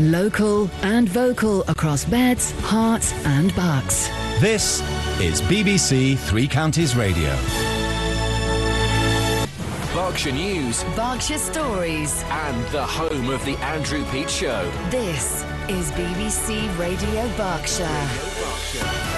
Local and vocal across beds, Herts, and bucks. This is BBC Three Counties Radio. Berkshire News Berkshire Stories. and the home of the Andrew Peach Show. This is BBC Radio Berkshire.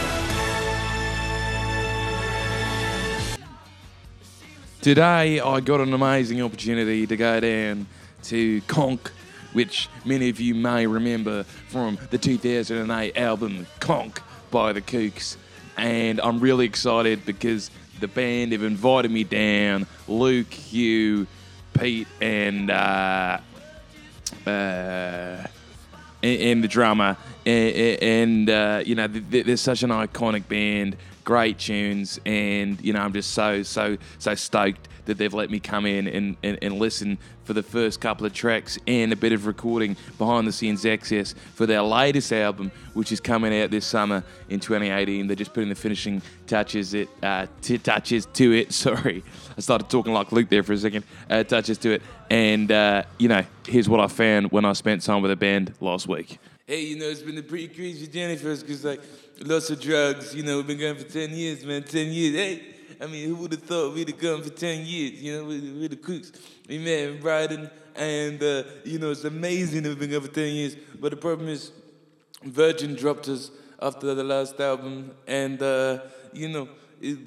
Today, I got an amazing opportunity to go down to Konk, which many of you may remember from the 2008 album Konk by the Kooks. And I'm really excited because the band have invited me down Luke, Hugh, Pete, and uh, uh, and, the drummer, and, uh, you know, th- th- they're such an iconic band, great tunes, and you know, I'm just so so so stoked that they've let me come in and, and, and listen for the first couple of tracks and a bit of recording behind the scenes access for their latest album, which is coming out this summer in 2018. They're just putting the finishing touches it uh, t- touches to it. Sorry, I started talking like Luke there for a second. Uh, touches to it, and uh, you know, here's what I found when I spent time with a band last week. Hey, you know, it's been a pretty crazy journey for us because, like, lots of drugs. You know, we've been going for 10 years, man. 10 years. Hey, I mean, who would have thought we'd have gone for 10 years? You know, we're, we're the Kooks. We met in Brighton, and, uh, you know, it's amazing that we've been going for 10 years. But the problem is, Virgin dropped us after the last album, and, uh, you know, it,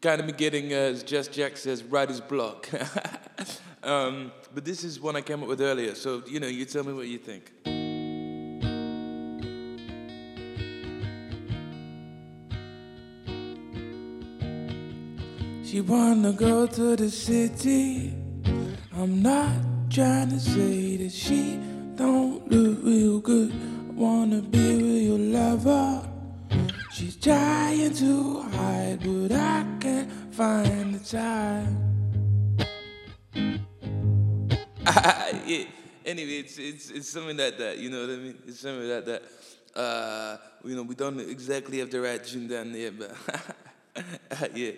kind of getting, uh, as Just Jack says, writer's block. um, but this is one I came up with earlier, so, you know, you tell me what you think. She wanna go to the city. I'm not trying to say that she don't look real good. I wanna be with your lover. She's trying to hide, but I can't find the time. yeah. Anyway, it's it's it's something like that. You know what I mean? It's something like that. Uh, you know, we don't exactly have the right tune down there, but yeah.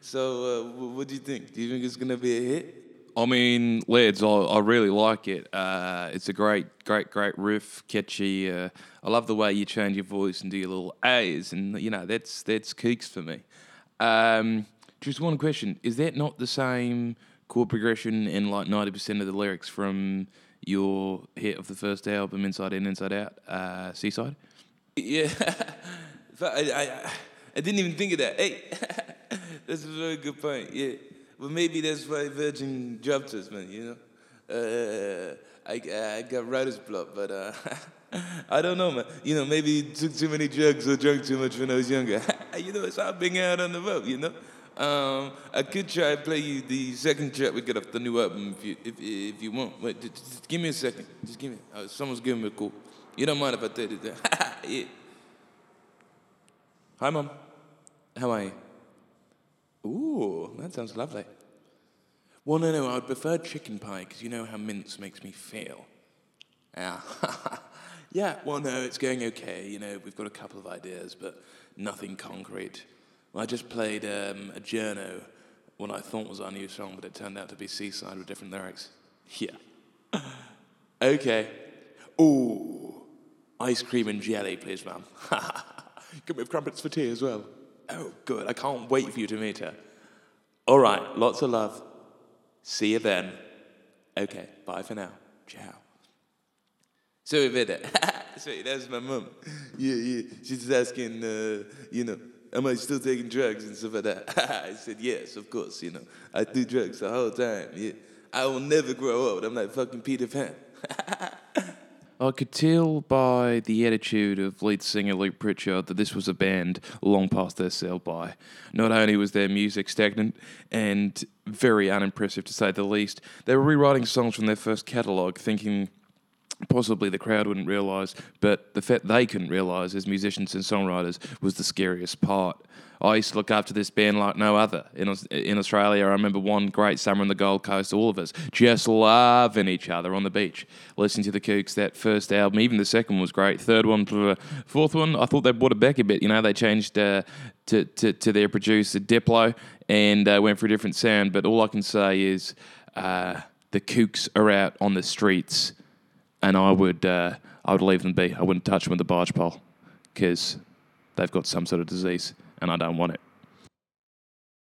So, uh, what do you think? Do you think it's gonna be a hit? I mean, lads, I, I really like it. Uh, it's a great, great, great riff, catchy. Uh, I love the way you change your voice and do your little A's, and you know that's that's Keeks for me. Um, just one question: Is that not the same chord progression in like ninety percent of the lyrics from your hit of the first album, Inside In, Inside Out, uh, Seaside? Yeah, But I, I, I didn't even think of that. Hey, that's a very good point. Yeah, well, maybe that's why Virgin dropped us, man. You know, uh, I, I got writer's block, but uh, I don't know, man. You know, maybe took too many drugs or drank too much when I was younger. you know, it's all being out on the road. You know. Um, I could try to play you the second track we got off the new album if you if, if you want. Wait, just, just give me a second. Just give me. Uh, someone's giving me a call. You don't mind if I tell you that? yeah. Hi, mom. How are you? Ooh, that sounds lovely. Well, no, no, I'd prefer chicken pie because you know how mince makes me feel. Yeah. yeah, well, no, it's going okay. You know, we've got a couple of ideas, but nothing concrete. I just played um, a journo, what I thought was our new song, but it turned out to be Seaside with different lyrics. Yeah. okay. Ooh, ice cream and jelly, please, ma'am. Give me crumpets for tea as well. Oh, good. I can't wait for you to meet her. All right, lots of love. See you then. Okay, bye for now. Ciao. So we did it. Sweet, that's my mum. Yeah, yeah. She's asking, uh, you know, am I still taking drugs and stuff like that? I said, yes, of course, you know. I do drugs the whole time, yeah. I will never grow old. I'm like fucking Peter Pan. I could tell by the attitude of lead singer Luke Pritchard that this was a band long past their sell by. Not only was their music stagnant and very unimpressive to say the least, they were rewriting songs from their first catalogue, thinking possibly the crowd wouldn't realise, but the fact they couldn't realise as musicians and songwriters was the scariest part. I used to look to this band like no other. In, in Australia, I remember one great summer on the Gold Coast, all of us just loving each other on the beach, listening to the Kooks. That first album, even the second one was great. Third one, fourth one, I thought they brought it back a bit. You know, they changed uh, to, to, to their producer, Diplo, and uh, went for a different sound. But all I can say is uh, the Kooks are out on the streets and I would uh, I would leave them be. I wouldn't touch them with a barge pole because they've got some sort of disease, and I don't want it.